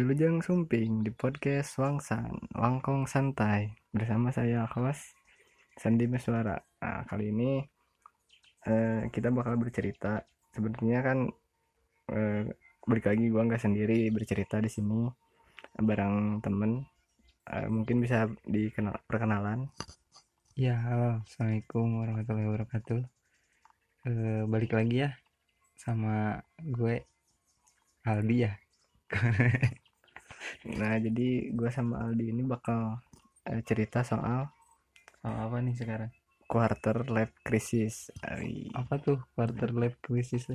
Wilujeng Sumping di podcast Wangsan, Wangkong Santai bersama saya host Sandi Meswara. Nah, kali ini eh, kita bakal bercerita. Sebenarnya kan eh, balik lagi gua nggak sendiri bercerita di sini bareng temen. Eh, mungkin bisa dikenal perkenalan. Ya, halo. Assalamualaikum warahmatullahi wabarakatuh. Eh, balik lagi ya sama gue Aldi ya. Nah, jadi gua sama Aldi ini bakal eh, cerita soal Oh, apa nih sekarang? quarter life crisis. Ai. Apa tuh quarter life crisis?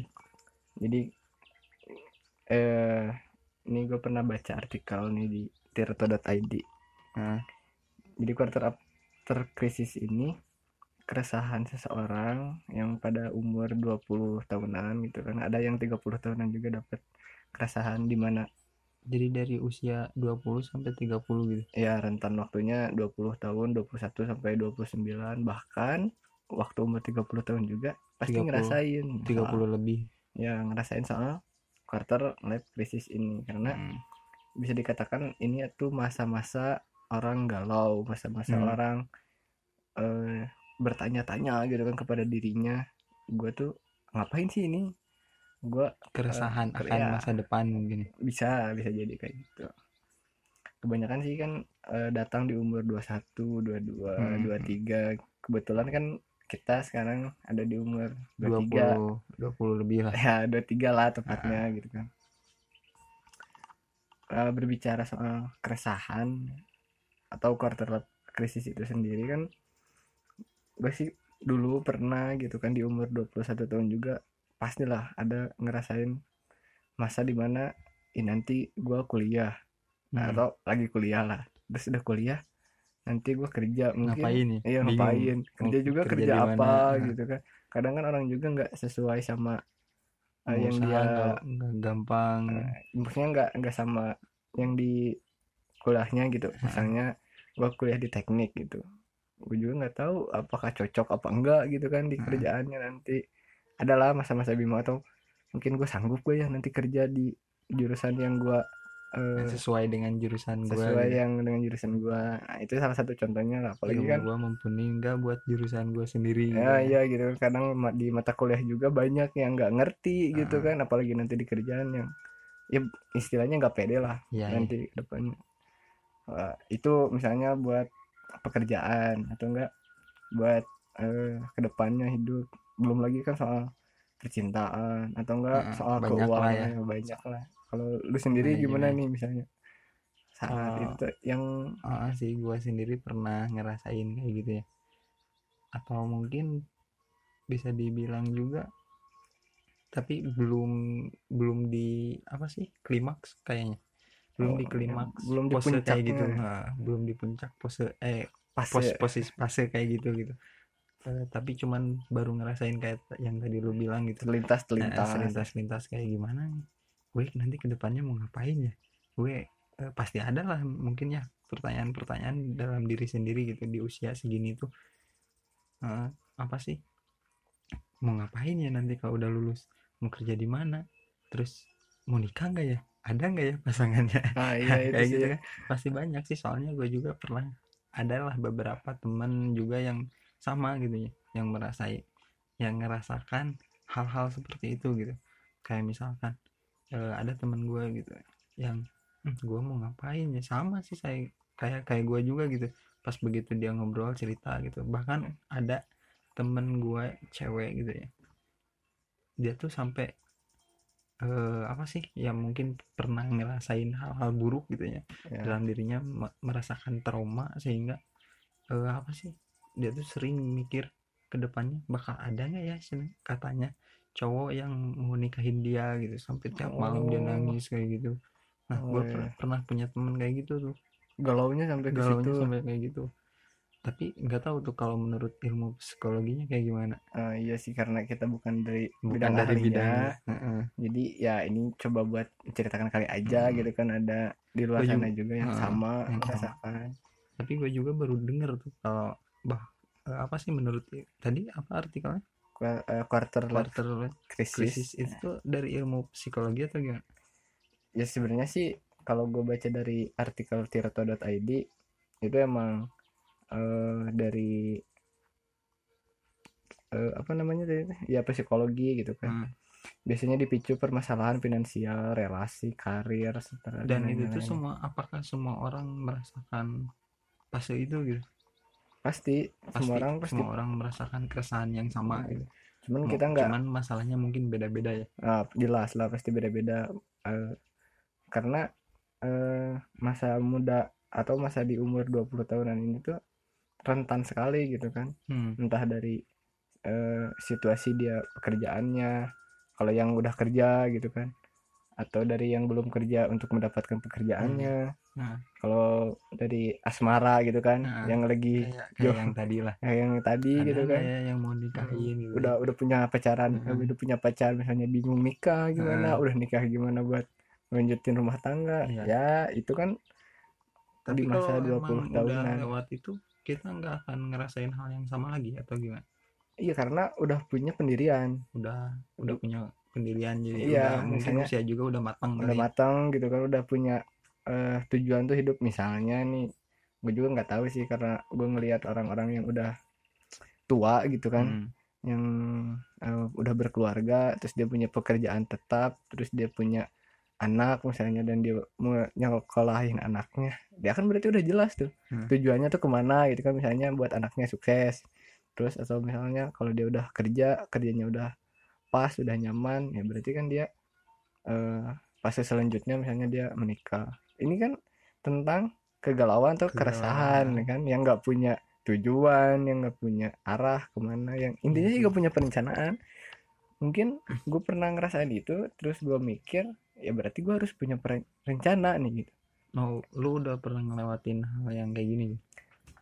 jadi eh ini gue pernah baca artikel nih di tirto.id Nah, jadi quarter after crisis ini keresahan seseorang yang pada umur 20 tahunan gitu kan ada yang 30 tahunan juga dapat keresahan di mana jadi dari usia 20 sampai 30 gitu. ya rentan waktunya 20 tahun 21 sampai 29 bahkan waktu umur 30 tahun juga pasti 30, ngerasain 30 soal- lebih. ya ngerasain soal quarter life crisis ini karena Hmm. bisa dikatakan ini tuh masa-masa orang galau, masa-masa Hmm. orang eh, bertanya-tanya gitu kan kepada dirinya, gue tuh ngapain sih ini? Gue Keresahan ker- akan ya. masa depan mungkin. bisa bisa jadi kayak gitu. Kebanyakan sih kan eh, datang di umur 21, 22, Hmm. 23. Kebetulan kan kita sekarang ada di umur 23 20 20 lebih lah. ya 23 lah tepatnya gitu kan Eh, berbicara soal keresahan atau quarter life crisis itu sendiri kan gue sih dulu pernah gitu kan di umur 21 tahun juga pastilah ada ngerasain masa di mana ini nanti gue kuliah Hmm. atau lagi kuliah lah terus udah kuliah nanti gue kerja mungkin Ngapain ya? iya Bingung. ngapain kerja Mau juga kerja kerja, apa Nah. gitu kan kadang kan orang juga nggak sesuai sama uh, Mau yang usaha dia nggak- nggak gampang. uh, maksudnya nggak nggak sama yang di kuliahnya gitu misalnya gua kuliah di teknik gitu gue juga nggak tahu apakah cocok apa enggak gitu kan di Hmm. kerjaannya nanti adalah masa-masa bingung atau mungkin gue sanggup gue ya nanti kerja di jurusan yang gue Yang sesuai dengan jurusan gue. sesuai gitu. yang dengan jurusan gue nah, itu salah satu contohnya lah apalagi Ilmu kan gue mumpuni enggak buat jurusan gue sendiri gitu ya kan. iya gitu kadang di mata kuliah juga banyak yang nggak ngerti gitu Ah. kan apalagi nanti di kerjaan yang ya istilahnya nggak pede lah iya. nanti ke depannya Wah, itu misalnya buat pekerjaan atau enggak buat eh, ke depannya hidup belum lagi kan soal percintaan atau enggak Nah, soal banyak lah keuangan ya. ya, banyak lah kalau lu sendiri Manajemen. gimana nih misalnya saat Oh. itu yang Ah, sih gue sendiri pernah ngerasain kayak gitu ya atau mungkin bisa dibilang juga tapi belum belum di apa sih klimaks kayaknya belum Oh, di klimaks belum di pose kayak gitu puncaknya. Nah, belum di puncak pose eh pas pos posisi fase kayak gitu gitu Eh, tapi cuman baru ngerasain kayak yang tadi lu bilang gitu. Terlintas Eh, terlintas selintas-lintas kayak gimana nih? Gue nanti ke depannya mau ngapain ya? Gue eh, pasti ada lah mungkin ya pertanyaan-pertanyaan dalam diri sendiri gitu di usia segini tuh. Eh, apa sih? Mau ngapain ya nanti kalau udah lulus? Mau kerja di mana? Terus mau nikah nggak ya? Ada nggak ya pasangannya? Ah iya itu kayak sih. gitu kan. Pasti banyak sih soalnya gue juga pernah adalah beberapa temen juga yang sama gitu ya yang merasai yang ngerasakan hal-hal seperti itu gitu. Kayak misalkan eh, ada temen gue gitu yang "Hmm, gue mau ngapain ya? Sama sih saya kayak kayak gue juga gitu. Pas begitu dia ngobrol cerita gitu. Bahkan ada temen gue cewek gitu ya. Dia tuh sampai eh, apa sih ya mungkin pernah ngerasain hal-hal buruk gitu ya. Ya. dalam dirinya me- merasakan trauma sehingga eh, apa sih dia tuh sering mikir ke depannya bakal ada nggak ya sih katanya cowok yang mau nikahin dia gitu. Sampai tiap malam dia Oh. nangis kayak gitu. Nah gue Oh, iya. pernah punya temen kayak gitu tuh. Galaunya sampai ke galaunya situ. sampai kayak gitu. Tapi nggak tahu tuh kalau menurut ilmu psikologinya kayak gimana. Ah, iya sih karena kita bukan dari bukan bidang dari ahlinya. bidangnya. Heeh. jadi ya ini coba buat ceritakan kali aja Hmm. gitu kan ada di luar Gua sana juga- juga yang Heeh, sama yang merasakan tapi gue juga baru denger tuh kalau bah eh, apa sih menurut tadi apa artikelnya? Eh, quarter life quarter life crisis, crisis. Itu tuh dari ilmu psikologi atau gimana? Ya sebenarnya sih kalau gue baca dari artikel tirto.id itu emang eh, dari eh, apa namanya tadi ya psikologi gitu kan. Hmm. biasanya dipicu permasalahan finansial relasi karir serta dan itu tuh semua apakah semua orang merasakan fase itu gitu pasti, pasti semua orang pasti semua orang merasakan keresahan yang sama gitu. Cuman Mo- kita nggak cuman masalahnya mungkin beda-beda ya. Ah, jelas lah pasti beda-beda. Eh, karena eh, masa muda atau masa di umur 20 tahunan ini tuh rentan sekali gitu kan. Hmm. entah dari eh, situasi dia pekerjaannya kalau yang udah kerja gitu kan atau dari yang belum kerja untuk mendapatkan pekerjaannya nah kalau dari asmara gitu kan Nah, yang lagi kayak kayak yang tadi lah kayak yang tadi ada gitu kan ya yang mau nikahin gitu udah udah punya pacaran Mm-mm. udah punya pacar misalnya bingung nikah gimana Heeh. udah nikah gimana buat lanjutin rumah tangga Iya. ya itu kan tapi di masa kalau 20 emang udah tahunan. lewat itu kita nggak akan ngerasain hal yang sama lagi atau gimana iya karena udah punya pendirian udah udah punya pendirian jadi Iya, udah misalnya usia juga udah matang udah kali ya. matang gitu kan udah punya eh, tujuan tuh hidup misalnya nih gue juga nggak tahu sih karena gue ngelihat orang-orang yang udah tua gitu kan Hmm. yang eh, udah berkeluarga terus dia punya pekerjaan tetap terus dia punya anak misalnya dan dia mau nyekolahin anaknya dia kan berarti udah jelas tuh Hmm. tujuannya tuh ke mana gitu kan misalnya buat anaknya sukses terus atau misalnya kalau dia udah kerja kerjanya udah pas udah nyaman ya berarti kan dia eh fase selanjutnya misalnya dia menikah ini kan tentang kegalauan atau keresahan kan? Yang nggak punya tujuan yang nggak punya arah ke mana yang intinya sih. nggak punya perencanaan. Mungkin gue pernah ngerasain itu terus gue mikir ya berarti gue harus punya rencana nih gitu. Mau lu udah pernah ngelewatin hal yang kayak gini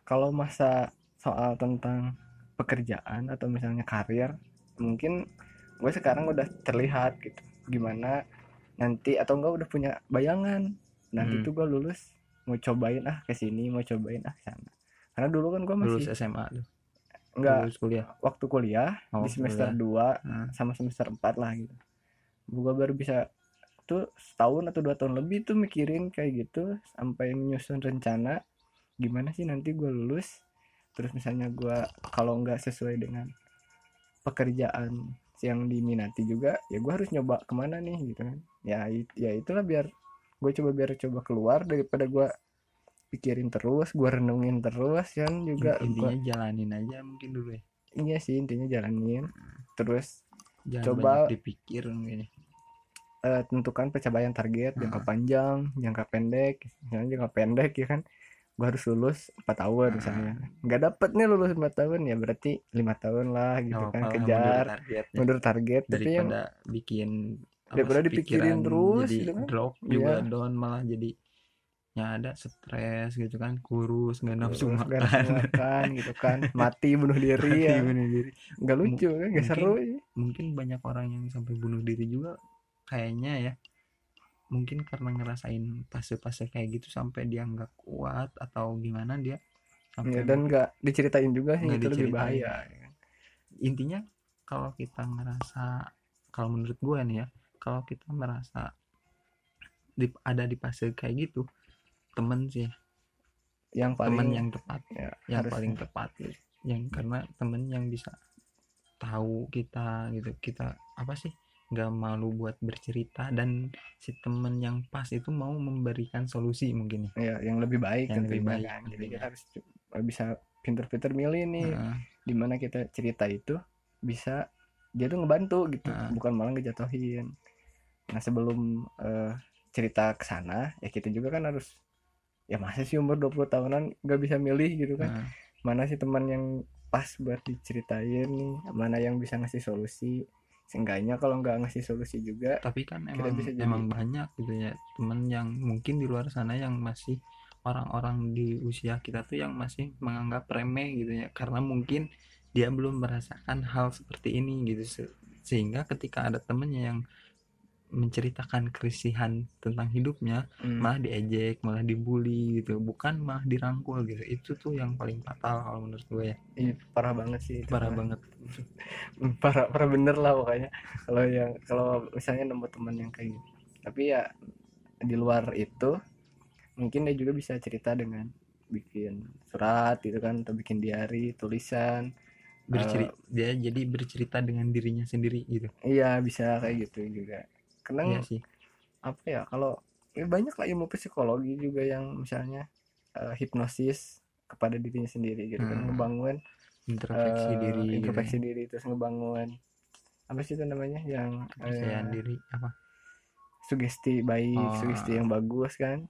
kalau masa soal tentang pekerjaan atau misalnya karir mungkin gue sekarang udah terlihat gitu. Gimana nanti atau enggak udah punya bayangan nanti Hmm. tuh gue lulus mau cobain ah ke sini mau cobain ah sana karena dulu kan gue masih lulus SMA tuh. Enggak lulus kuliah. waktu kuliah Oh, di semester kuliah. 2 Nah, sama semester 4 lah gitu. Gue baru bisa tuh setahun atau dua tahun lebih tuh mikirin kayak gitu sampai menyusun rencana gimana sih nanti gue lulus. Terus misalnya gue kalau nggak sesuai dengan pekerjaan yang diminati juga ya gue harus nyoba ke mana nih gitu kan. Ya ya itulah biar gue coba biar coba keluar daripada gue pikirin terus gue renungin terus kan juga in- gua- intinya jalanin aja mungkin dulu ya iya sih intinya jalanin terus jangan Coba- dipikir mungkin ya. eh, tentukan pencapaian target jangka Ah. panjang, jangka pendek. Misalnya jangka pendek ya kan, gue harus lulus 4 tahun Ah. misalnya. Nggak dapet nih lulus 4 tahun ya berarti lima tahun lah gitu Nggak kan kejar mundur target ya. mundur target. Tapi yang bikin daripada dipikirin terus jadi gitu kan. drop juga Iya. down malah jadi yang ada stres gitu kan kurus nggak nafsu makan makan gitu kan, mati bunuh diri ya. bunuh diri Nggak lucu kan, nggak seru ya. mungkin banyak orang yang sampai bunuh diri juga kayaknya ya mungkin karena ngerasain fase-fase kayak gitu sampai dia nggak kuat atau gimana dia sampai Ya, dan nggak diceritain juga sih itu lebih bahaya. ya kan. intinya kalau kita ngerasa kalau menurut gue nih ya kalau kita merasa di, ada di fase kayak gitu temen sih Yang paling temen yang tepat ya, yang harus- paling tepat gitu. yang karena temen yang bisa tahu kita gitu kita apa sih nggak malu buat bercerita dan si temen yang pas itu mau memberikan solusi mungkin ya ya, yang lebih baik Yang lebih baik kan. Jadi tentunya. kita harus bisa pinter-pinter milih nih. Heeh. di mana kita cerita itu bisa dia tuh ngebantu gitu Ah. bukan malah ngejatuhin nah sebelum eh, cerita ke sana ya kita juga kan harus ya masa sih umur 20 tahunan nggak bisa milih gitu kan? Heeh. mana sih teman yang pas buat diceritain? Nih mana yang bisa ngasih solusi? Seenggaknya kalau nggak ngasih solusi juga tapi kan Kita emang bisa jadi- emang banyak gitu ya temen yang mungkin di luar sana yang masih orang-orang di usia kita tuh yang masih menganggap remeh gitu ya. Karena mungkin dia belum merasakan hal seperti ini gitu. Se- sehingga ketika ada temennya yang menceritakan kerisihan tentang hidupnya hmm, malah diejek malah dibully gitu. Bukan malah dirangkul gitu. Itu tuh yang paling fatal kalau menurut gue ya. Ih, parah banget sih itu. Parah banget. Parah parah bener lah pokoknya. Kalau yang kalau misalnya nemu teman yang kayak gitu. Tapi ya di luar itu mungkin dia juga bisa cerita dengan bikin surat gitu kan atau bikin diary tulisan bercerita dia jadi bercerita dengan dirinya sendiri gitu. Iya bisa kayak gitu juga karena Iya sih apa ya kalau ya banyak lah ilmu psikologi juga yang misalnya eh, hipnosis kepada dirinya sendiri gitu kan Hmm. ngebangun introspeksi eh, diri gitu introspeksi diri terus ngebangun apa sih itu namanya yang kepercayaan eh, diri apa sugesti baik Oh. sugesti yang bagus kan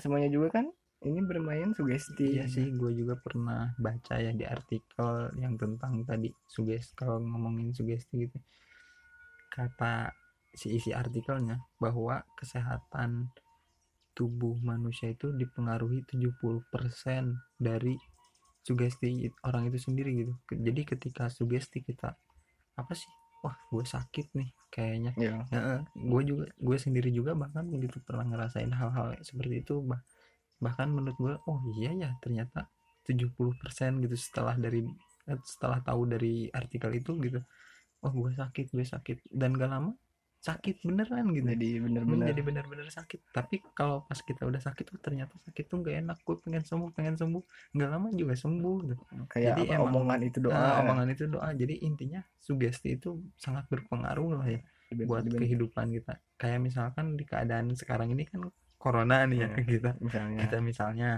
semuanya juga kan ini bermain sugesti Iya sih, gue juga pernah baca ya di artikel yang tentang tadi sugesti kalau ngomongin sugesti gitu. Kata si isi artikelnya bahwa kesehatan tubuh manusia itu dipengaruhi 70% dari sugesti orang itu sendiri gitu. Jadi ketika sugesti kita apa sih? Wah, gue sakit nih kayaknya. ya gue juga gue sendiri juga bahkan begitu pernah ngerasain hal-hal seperti itu bah- bahkan menurut gue oh iya ya ternyata 70% gitu setelah dari eh, setelah tahu dari artikel itu gitu oh gue sakit gue sakit dan gak lama sakit beneran gitu. Jadi bener-bener. Jadi bener-bener sakit. Tapi kalau pas kita udah sakit tuh ternyata sakit tuh gak enak. Gue pengen sembuh pengen sembuh. Nggak lama juga sembuh gitu. kayak jadi apa, emang- omongan itu doa Nah, omongan itu doa. Jadi intinya sugesti itu sangat berpengaruh lah ya buat diben- kehidupan kita. Kayak misalkan di keadaan sekarang ini kan corona nih ya Hmm. kita. misalnya. Kita misalnya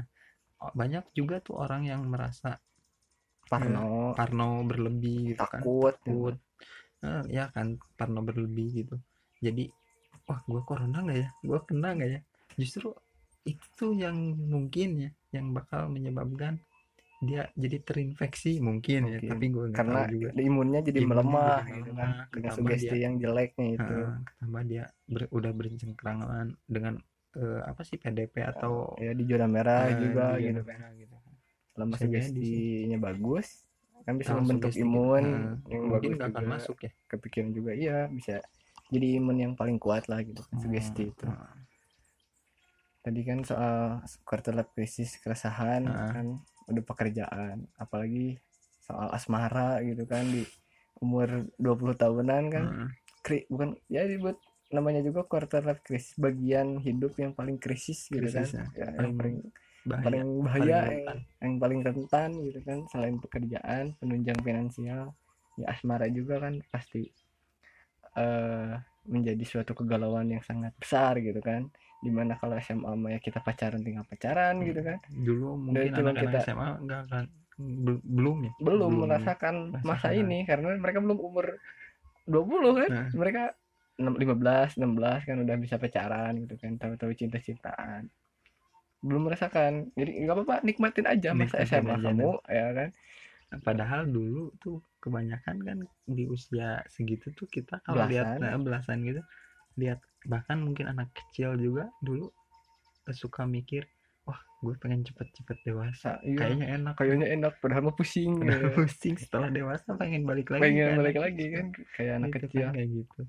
banyak juga tuh orang yang merasa parno. parno berlebih gitu kan. Takut. Takut. Eh, ya kan parno berlebih gitu jadi wah gue corona nggak ya? Gue kena nggak ya? Justru itu yang mungkin ya yang bakal menyebabkan dia jadi terinfeksi mungkin, ya Mungkin. tapi gue nggak karena tahu juga. imunnya jadi Imunnya melemah gitu kan. dengan sugesti dia- yang jeleknya itu. Ketambah dia ber- udah bercengkrangan dengan eh, apa sih PDP atau ya di zona merah eh, juga di gitu. merah gitu. selama sugestinya bagus kan bisa membentuk sugesti gitu, imun heeh, yang mungkin bagus nggak akan juga. masuk ya. Kepikiran juga iya bisa jadi imun yang paling kuat lah gitu kan sugesti Hmm, itu heeh. tadi kan soal quarter life crisis keresahan Heeh. kan udah pekerjaan apalagi soal asmara gitu kan di umur 20 tahunan kan Heeh. kri- bukan ya buat namanya juga quarter life crisis bagian hidup yang paling krisis gitu Krisis, kan ya. Ya, yang Paling paling bahaya paling bahaya paling yang, yang paling rentan gitu kan selain pekerjaan penunjang finansial ya asmara juga kan pasti eh menjadi suatu kegalauan yang sangat besar gitu kan. Di mana kalau SMA mah ya kita pacaran tinggal pacaran gitu kan. Dulu mungkin anak-anak kita- SMA nggak akan bel- belum ya? Belum ya. merasakan masa ini karena mereka belum umur 20 kan. Nah. mereka enam- 15 16 kan udah bisa pacaran gitu kan tahu-tahu cinta-cintaan. Belum merasakan. Jadi nggak apa-apa nikmatin aja masa Nikmatin SMA aja, kamu ya kan. Padahal dulu tuh kebanyakan kan di usia segitu tuh kita kalau lihat Belasan. nah, belasan gitu lihat bahkan mungkin anak kecil juga dulu eh, suka mikir wah gue pengen cepet-cepet dewasa Iya. kayaknya enak kayaknya enak padahal mah pusing Udah ya. pusing setelah dewasa pengen balik lagi pengen ke balik lagi kan kayak anak Gitu kan, kecil kayak gitu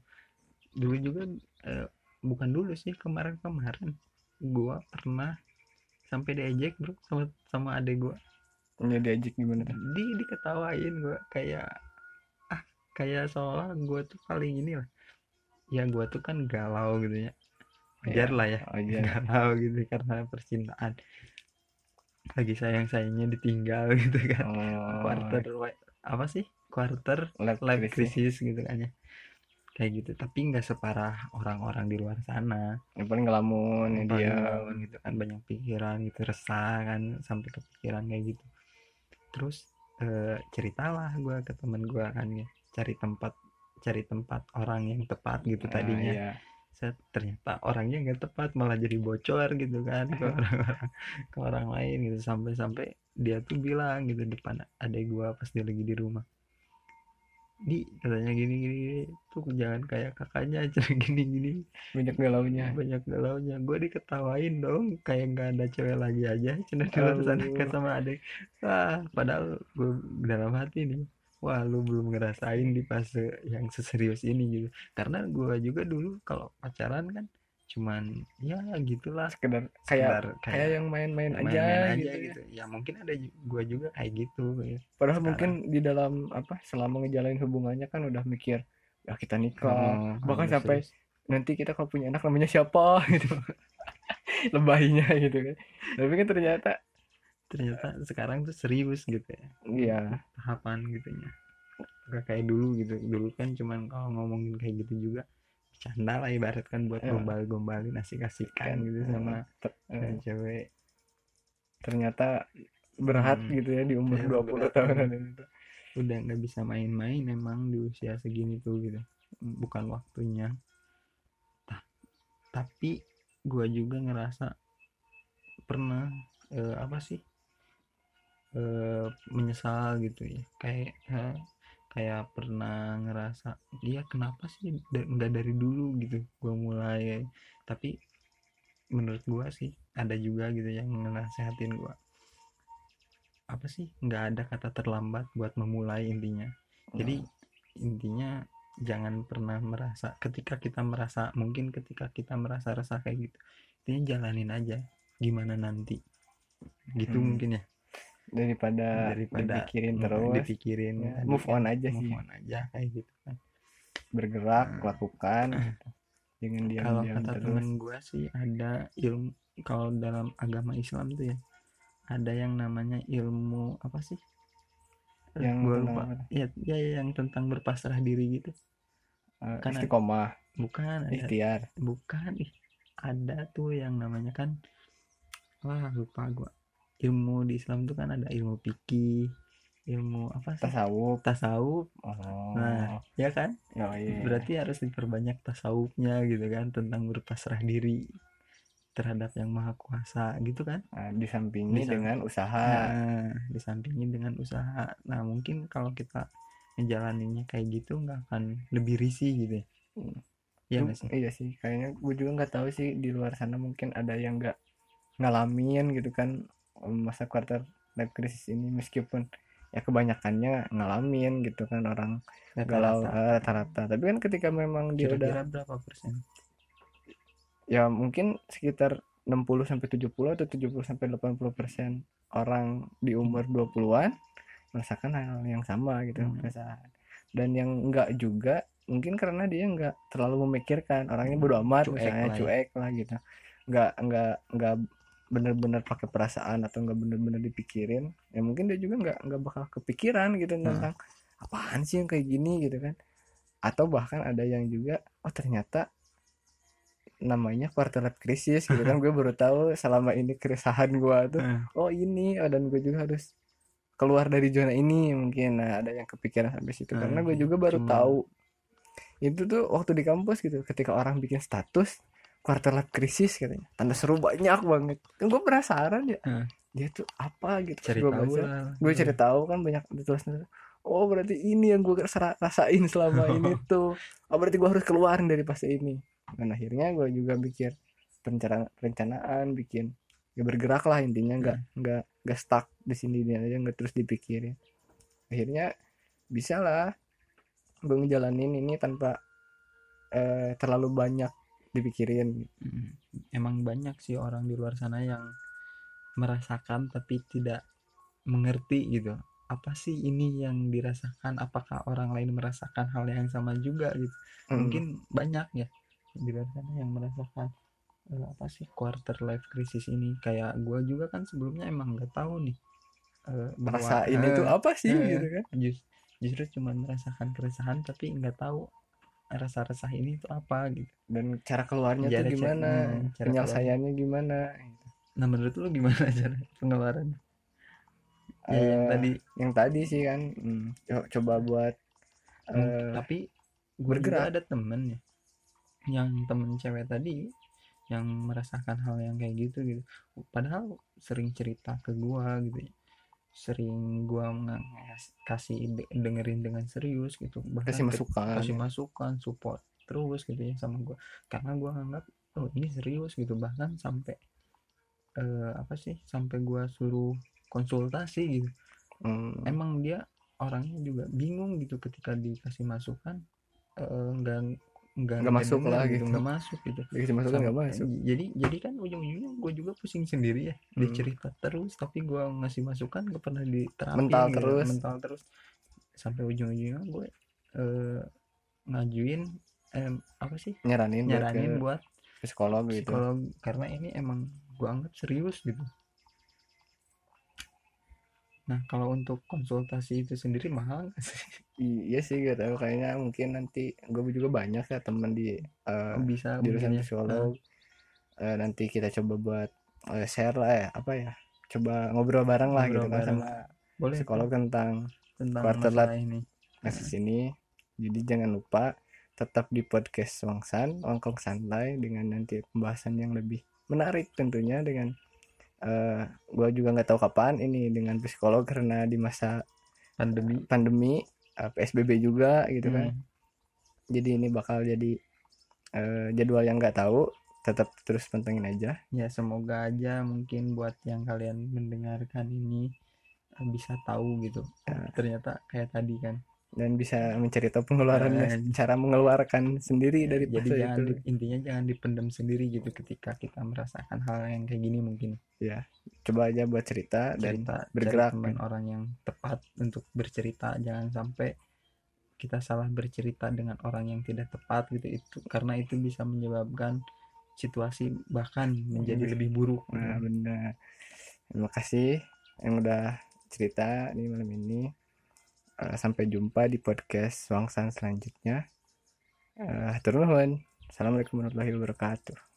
dulu juga eh, bukan dulu sih kemarin-kemarin gua pernah sampai diejek bro sama sama adek gua ya diajak gimana tuh di diketawain gua. Kayak ah kayak seolah gua tuh paling ini lah. Ya gua tuh kan galau gitu ya. Wajar Iya. lah ya. iya galau gitu karena percintaan. Lagi sayang sayangnya ditinggal gitu kan. Oh, quarter apa sih? Quarter life life crisis. crisis gitu kan ya. Kayak gitu. Tapi nggak separah orang-orang di luar sana. Yang paling ngelamun ya dia gitu kan. Banyak pikiran gitu. Resah kan sampai kepikiran kayak gitu terus eh, ceritalah gue ke temen gue kan ya cari tempat cari tempat orang yang tepat gitu Nah, tadinya. iya. Set, ternyata orangnya nggak tepat malah jadi bocor gitu kan ke orang-orang ke orang lain gitu. Sampai-sampai dia tuh bilang gitu depan adek gua pas dia lagi di rumah di katanya gini gini, gini. tuh jangan kayak kakaknya cina gini gini. Banyak galaunya. Banyak galaunya. Gue diketawain dong kayak nggak ada cewek lagi aja. Cina di luar sana kan sama adek wah padahal gue dalam hati nih wah lu belum ngerasain di fase yang seserius ini gitu. Karena gue juga dulu kalau pacaran kan cuman ya gitulah. Sekedar kayak sekedar kayak yang main-main aja, main-main gitu, aja ya. gitu. ya. Mungkin ada gue juga kayak gitu ya. Padahal Sekarang. mungkin di dalam apa selama ngejalanin hubungannya kan udah mikir ya kita nikah. Oh, bahkan sampai serius. nanti kita kalau punya anak namanya siapa gitu. Lebahnya gitu kan. Tapi kan ternyata ternyata sekarang tuh serius gitu ya. Iya. Tahapan gitu ya. Gak kayak dulu gitu. Dulu kan cuman kalau ngomongin kayak gitu juga canda lah ibarat kan buat Ya. gombal-gombalin asik-asikan Kan, gitu sama ter- eh, sama cewek. Ternyata berat Hmm. gitu ya di umur Ya, 20 berat. tahunan itu. Udah nggak bisa main-main emang di usia segini tuh gitu. Bukan waktunya. Ta- tapi gua juga ngerasa pernah eh, apa sih? Eh, menyesal gitu ya. Kayak eh, kayak pernah ngerasa dia kenapa sih nggak dari dulu gitu gua mulai. Tapi menurut gua sih ada juga gitu yang ngenasehatin gua. Apa sih? Nggak ada kata terlambat buat memulai intinya. Jadi intinya jangan pernah merasa ketika kita merasa mungkin ketika kita merasa resah kayak gitu intinya jalanin aja gimana nanti. Gitu Hmm. mungkin ya daripada, daripada dipikirin terus. dipikirin. Ya, move on aja move sih on aja kayak gitu kan. Bergerak Hmm. lakukan. Gitu. jangan diam kalau diam kata terus. temen gue sih ada ilmu kalau dalam agama Islam tuh ya ada yang namanya ilmu apa sih? Yang tentang lupa. ya, ya ya, yang tentang berpasrah diri gitu. Eh, kan ada- istiqomah. Bukan ada ikhtiar. bukan ih ada tuh yang namanya kan wah lupa gua ilmu di Islam tuh kan ada ilmu fikih ilmu apa sih? Tasawuf. Tasawuf. Oh. Nah ya kan? Oh, iya. berarti harus diperbanyak tasawufnya gitu kan tentang berpasrah diri terhadap yang maha kuasa gitu kan? Nah, disampingi Disam- dengan usaha. Nah disampingin dengan usaha. Nah mungkin kalau kita ngejalaninnya kayak gitu nggak akan lebih risih gitu ya? Hmm. Iya sih? iya sih. Kayaknya gue juga nggak tahu sih di luar sana mungkin ada yang nggak ngalamin gitu kan masa quarter life crisis ini meskipun ya kebanyakannya ngalamin gitu kan orang galau Rata-rata. eh, rata-rata tapi kan ketika memang dia udah kira-kira berapa persen ya mungkin sekitar 60 sampai 70 atau 70 sampai 80 persen orang di umur 20-an merasakan hal yang sama gitu Hmm. perasaan dan yang enggak juga mungkin karena dia enggak terlalu memikirkan orangnya bodo amat Cuek misalnya lah ya. cuek lah gitu enggak enggak enggak bener-bener pakai perasaan atau enggak bener-bener dipikirin ya mungkin dia juga enggak enggak bakal kepikiran gitu Nah. tentang apaan sih yang kayak gini? gitu kan. Atau bahkan ada yang juga oh ternyata namanya quarter life crisis gitu kan. Gue baru tahu selama ini keresahan gue tuh Heeh. oh ini oh, dan gue juga harus keluar dari zona ini mungkin. Nah ada yang kepikiran sampai situ. Karena Hmm, gue juga baru cuma- tahu itu tuh waktu di kampus gitu ketika orang bikin status quarter life crisis katanya. Tanda seru banyak banget. Kan gue penasaran ya. Hmm. dia tuh apa gitu. Cari gue tahu baca. lah. Gue cari tahu kan banyak ditulis oh berarti ini yang gue rasain selama ini tuh. Oh berarti gue harus keluarin dari fase ini. Dan akhirnya gue juga bikin perencanaan perencanaan bikin ya bergerak lah intinya. Nggak nggak nggak stuck di sini dia aja nggak terus dipikirin. Akhirnya bisa lah gue ngejalanin ini tanpa eh, terlalu banyak dipikirin. Mm. emang banyak sih orang di luar sana yang merasakan tapi tidak mengerti gitu. Apa sih ini yang dirasakan? Apakah orang lain merasakan hal yang sama juga gitu? Hmm. mungkin banyak ya di luar sana yang merasakan eh, apa sih quarter life crisis ini? Kayak gua juga kan sebelumnya emang nggak tahu nih eh, bahwa merasa ini eh, tuh apa sih eh, gitu kan? jus- justru cuma merasakan keresahan tapi nggak tahu rasa resah ini tuh apa gitu. Dan cara keluarnya Cara- tuh gimana hmm, cara penyelesaiannya gimana gitu. nah menurut lu gimana cara pengeluaran? Ya yang Eh, tadi. yang tadi sih kan hmm, co- coba buat eh, tapi gue juga bergerak. ada temen ya yang temen cewek tadi yang merasakan hal yang kayak gitu gitu. Padahal sering cerita ke gua gitu ya sering gua kasih de- dengerin dengan serius gitu. Bahkan kasih masukan. kasih masukan support terus gitu ya sama gua. Karena gua nganggap oh ini serius gitu. Bahkan sampai eh, apa sih sampai gua suruh konsultasi gitu. Hmm, emang dia orangnya juga bingung gitu ketika dikasih masukan eh, nggak nggak Nggak masuk lah gitu. nggak masuk gitu. Dikasih masukan nggak masuk. jadi jadi kan ujung-ujungnya gue juga pusing sendiri ya dia Hmm. cerita terus tapi gue ngasih masukan gak pernah diterapin Mental gitu, terus. mental terus. Sampai ujung-ujungnya gue eh, ngajuin em, apa sih? Nyaranin, nyaranin buat buat ke psikolog gitu psikolog karena ini emang gue anggap serius gitu nah kalau untuk konsultasi itu sendiri mahal nggak sih? Iya sih gak tahu. Kayaknya mungkin nanti gue juga banyak ya temen di uh, bisa jurusan ya. psikolog. Eh, nanti kita coba buat eh, share lah ya apa ya coba ngobrol bareng lah Ngobrol gitu kan bareng. sama boleh psikolog tentang tentang quarter masalah ini. kasus ini jadi jangan lupa tetap di podcast Wangsan Wangkong Santai dengan nanti pembahasan yang lebih menarik tentunya dengan eh gue juga nggak tahu kapan ini dengan psikolog karena di masa pandemi. pandemi eh, PSBB juga gitu kan. Hmm. jadi ini bakal jadi eh, jadwal yang nggak tahu tetap terus pantengin aja. Ya semoga aja mungkin buat yang kalian mendengarkan ini bisa tahu gitu. Ya. ternyata kayak tadi kan dan bisa mencari tahu pengeluarannya Eh, cara mengeluarkan sendiri dari jadi jangan itu. intinya jangan dipendam sendiri gitu ketika kita merasakan hal yang kayak gini mungkin. Coba aja buat cerita dan cerita cari bergerak, teman orang yang tepat untuk bercerita. Jangan sampai kita salah bercerita dengan orang yang tidak tepat gitu. Itu karena itu bisa menyebabkan situasi bahkan menjadi Hmm. lebih buruk. Nah benar. Terima kasih yang udah cerita di malam ini Eh, sampai jumpa di podcast Wangsan selanjutnya. Uh, Assalamualaikum warahmatullahi wabarakatuh